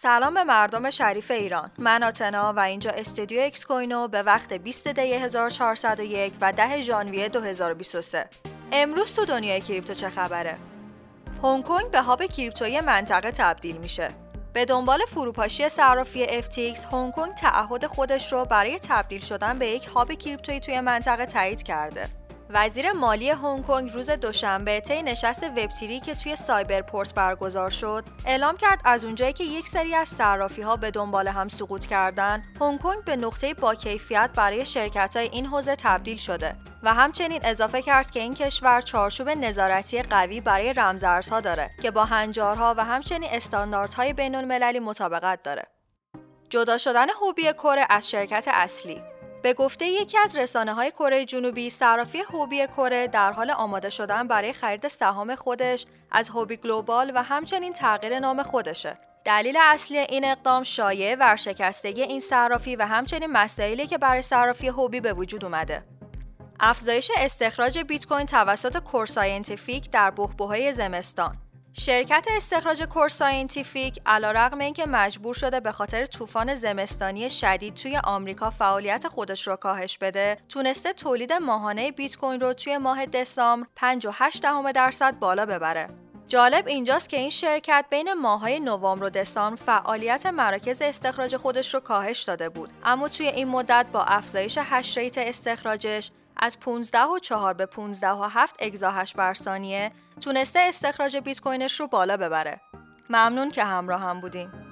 سلام به مردم شریف ایران. من آتنا و اینجا استودیو اکس کوینو به وقت 20 دی 1401 و 10 ژانویه 2023 امروز تو دنیای کریپتو چه خبره؟ هنگ کنگ به hub کریپتویی منطقه تبدیل میشه. به دنبال فروپاشی صرافی FTX هنگ کنگ تعهد خودش رو برای تبدیل شدن به یک hub کریپتویی توی منطقه تایید کرده. وزیر مالی هنگ کنگ روز دوشنبه طی نشست وبیناری که توی سایبرپورت برگزار شد اعلام کرد از اونجایی که یک سری از صرافی ها به دنبال هم سقوط کردن هنگ کنگ به نقطه با کیفیت برای شرکت های این حوزه تبدیل شده و همچنین اضافه کرد که این کشور چارچوب نظارتی قوی برای رمزارزها داره که با هنجارها و همچنین استانداردهای بین المللی مطابقت داره. جدا شدن هوبی کره از شرکت اصلی. به گفته یکی از رسانه های کره جنوبی صرافی هوبی کره در حال آماده شدن برای خرید سهام خودش از هوبی گلوبال و همچنین تغییر نام خودشه. دلیل اصلی این اقدام شایع ورشکستگی این صرافی و همچنین مسائلی که برای صرافی هوبی به وجود اومده. افزایش استخراج بیت کوین توسط کور ساینتیفیک در بحبوحه زمستان. شرکت استخراج کور ساینتیفیک علیرغم اینکه مجبور شده به خاطر طوفان زمستانی شدید توی آمریکا فعالیت خودش را کاهش بده تونسته تولید ماهانه بیت کوین رو توی ماه دسامبر 5.8 درصد بالا ببره. جالب اینجاست که این شرکت بین ماهای نوامبر و دسامبر فعالیت مراکز استخراج خودش رو کاهش داده بود اما توی این مدت با افزایش hash rate استخراجش از 15 و 4 به 15 و 7 اگزاهش بر ثانیه تونسته استخراج بیت کوینش رو بالا ببره. ممنون که همراه هم بودین.